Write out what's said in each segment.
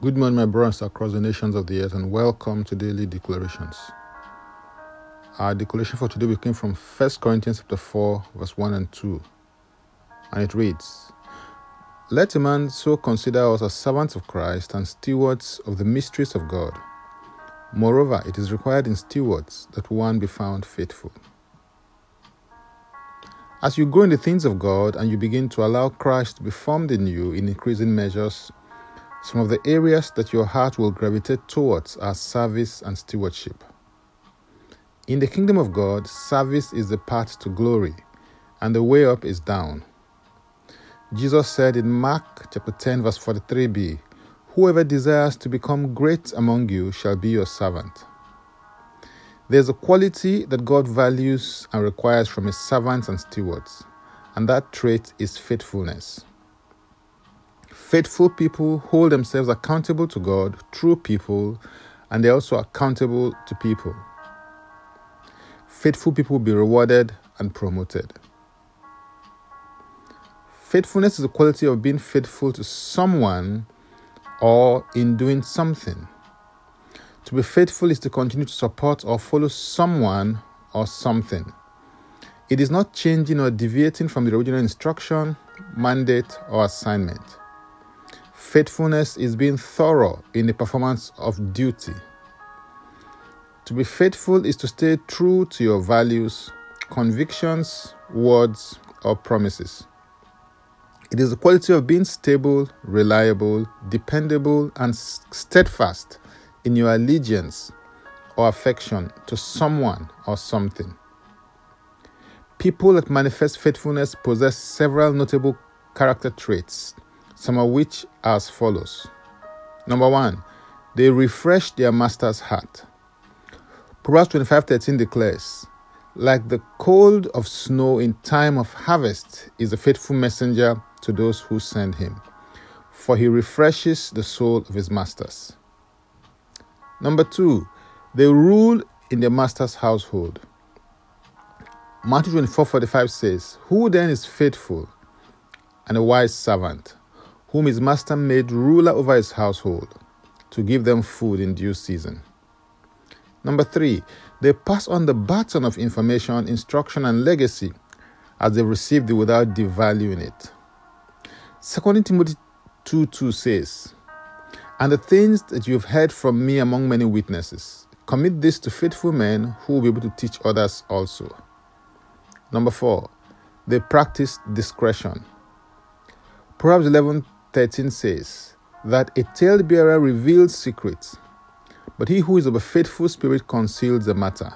Good morning, my brothers across the nations of the earth, and welcome to Daily Declarations. Our declaration for today came from 1 Corinthians chapter 4, verse 1 and 2. And it reads Let a man so consider us as servants of Christ and stewards of the mysteries of God. Moreover, it is required in stewards that one be found faithful. As you grow in the things of God and you begin to allow Christ to be formed in you in increasing measures, some of the areas that your heart will gravitate towards are service and stewardship. In the kingdom of God, service is the path to glory, and the way up is down. Jesus said in Mark chapter 10 verse 43b, Whoever desires to become great among you shall be your servant. There's a quality that God values and requires from his servants and stewards, and that trait is faithfulness. Faithful people hold themselves accountable to God through people, and they're also accountable to people. Faithful people will be rewarded and promoted. Faithfulness is the quality of being faithful to someone or in doing something. To be faithful is to continue to support or follow someone or something. It is not changing or deviating from the original instruction, mandate, or assignment. Faithfulness is being thorough in the performance of duty. To be faithful is to stay true to your values, convictions, words, or promises. It is the quality of being stable, reliable, dependable, and steadfast in your allegiance or affection to someone or something. People that manifest faithfulness possess several notable character traits some of which are as follows. Number one, they refresh their master's heart. Proverbs 25:13 declares, like the cold of snow in time of harvest is a faithful messenger to those who send him, for he refreshes the soul of his masters. Number two, they rule in their master's household. Matthew 24:45 says, Who then is faithful and a wise servant, whom his master made ruler over his household, to give them food in due season. Number three, they pass on the baton of information, instruction, and legacy as they received it without devaluing it. 2 Timothy 2 2 says, And the things that you have heard from me among many witnesses, commit this to faithful men who will be able to teach others also. Number four, they practice discretion. Proverbs 11 13 says that a talebearer reveals secrets, but he who is of a faithful spirit conceals the matter.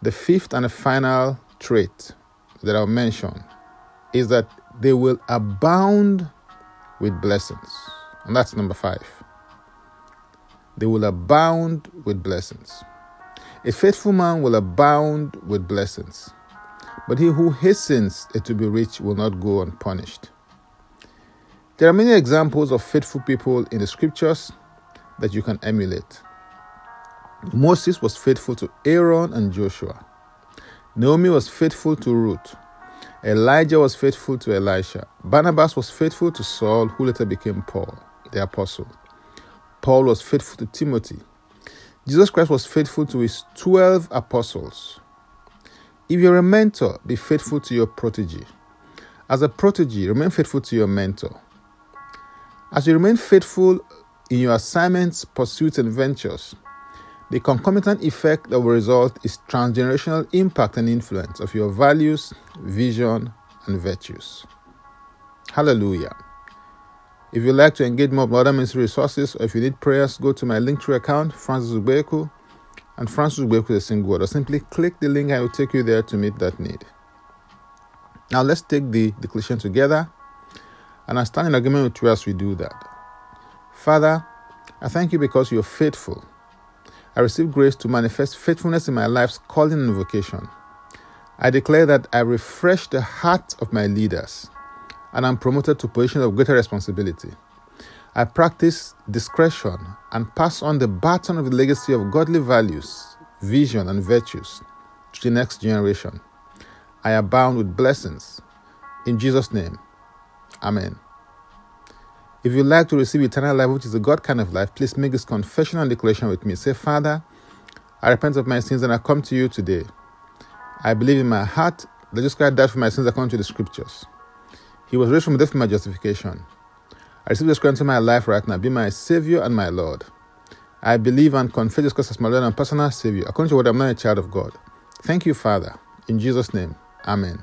The fifth and final trait that I'll mention is that they will abound with blessings. And that's number five. They will abound with blessings. A faithful man will abound with blessings, but he who hastens to be rich will not go unpunished. There are many examples of faithful people in the scriptures that you can emulate. Moses was faithful to Aaron and Joshua. Naomi was faithful to Ruth. Elijah was faithful to Elisha. Barnabas was faithful to Saul, who later became Paul, the apostle. Paul was faithful to Timothy. Jesus Christ was faithful to his 12 apostles. If you're a mentor, be faithful to your protege. As a protege, remain faithful to your mentor. As you remain faithful in your assignments, pursuits, and ventures, the concomitant effect that will result is transgenerational impact and influence of your values, vision, and virtues. Hallelujah. If you'd like to engage more with other ministry resources or if you need prayers, go to my Linktree account, Francis Ubeku, and Francis Ubeku is a single word, or simply click the link and it will take you there to meet that need. Now let's take the declaration together and I stand in agreement with you as we do that. Father, I thank you because you're faithful. I receive grace to manifest faithfulness in my life's calling and vocation. I declare that I refresh the heart of my leaders and I'm promoted to positions of greater responsibility. I practice discretion and pass on the baton of the legacy of godly values, vision, and virtues to the next generation. I abound with blessings. In Jesus' name, Amen. If you'd like to receive eternal life, which is the God kind of life, please make this confession and declaration with me. Say, Father, I repent of my sins and I come to you today. I believe in my heart that Jesus Christ died for my sins according to the scriptures. He was raised from death for my justification. I receive this Christ into my life right now. Be my Savior and my Lord. I believe and confess Jesus Christ as my Lord and personal Savior. According to what I'm not a child of God. Thank you, Father. In Jesus' name, Amen.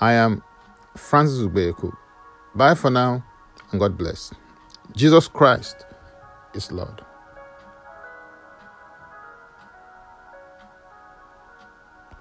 I am Francis Ubeku. Bye for now and God bless. Jesus Christ is Lord.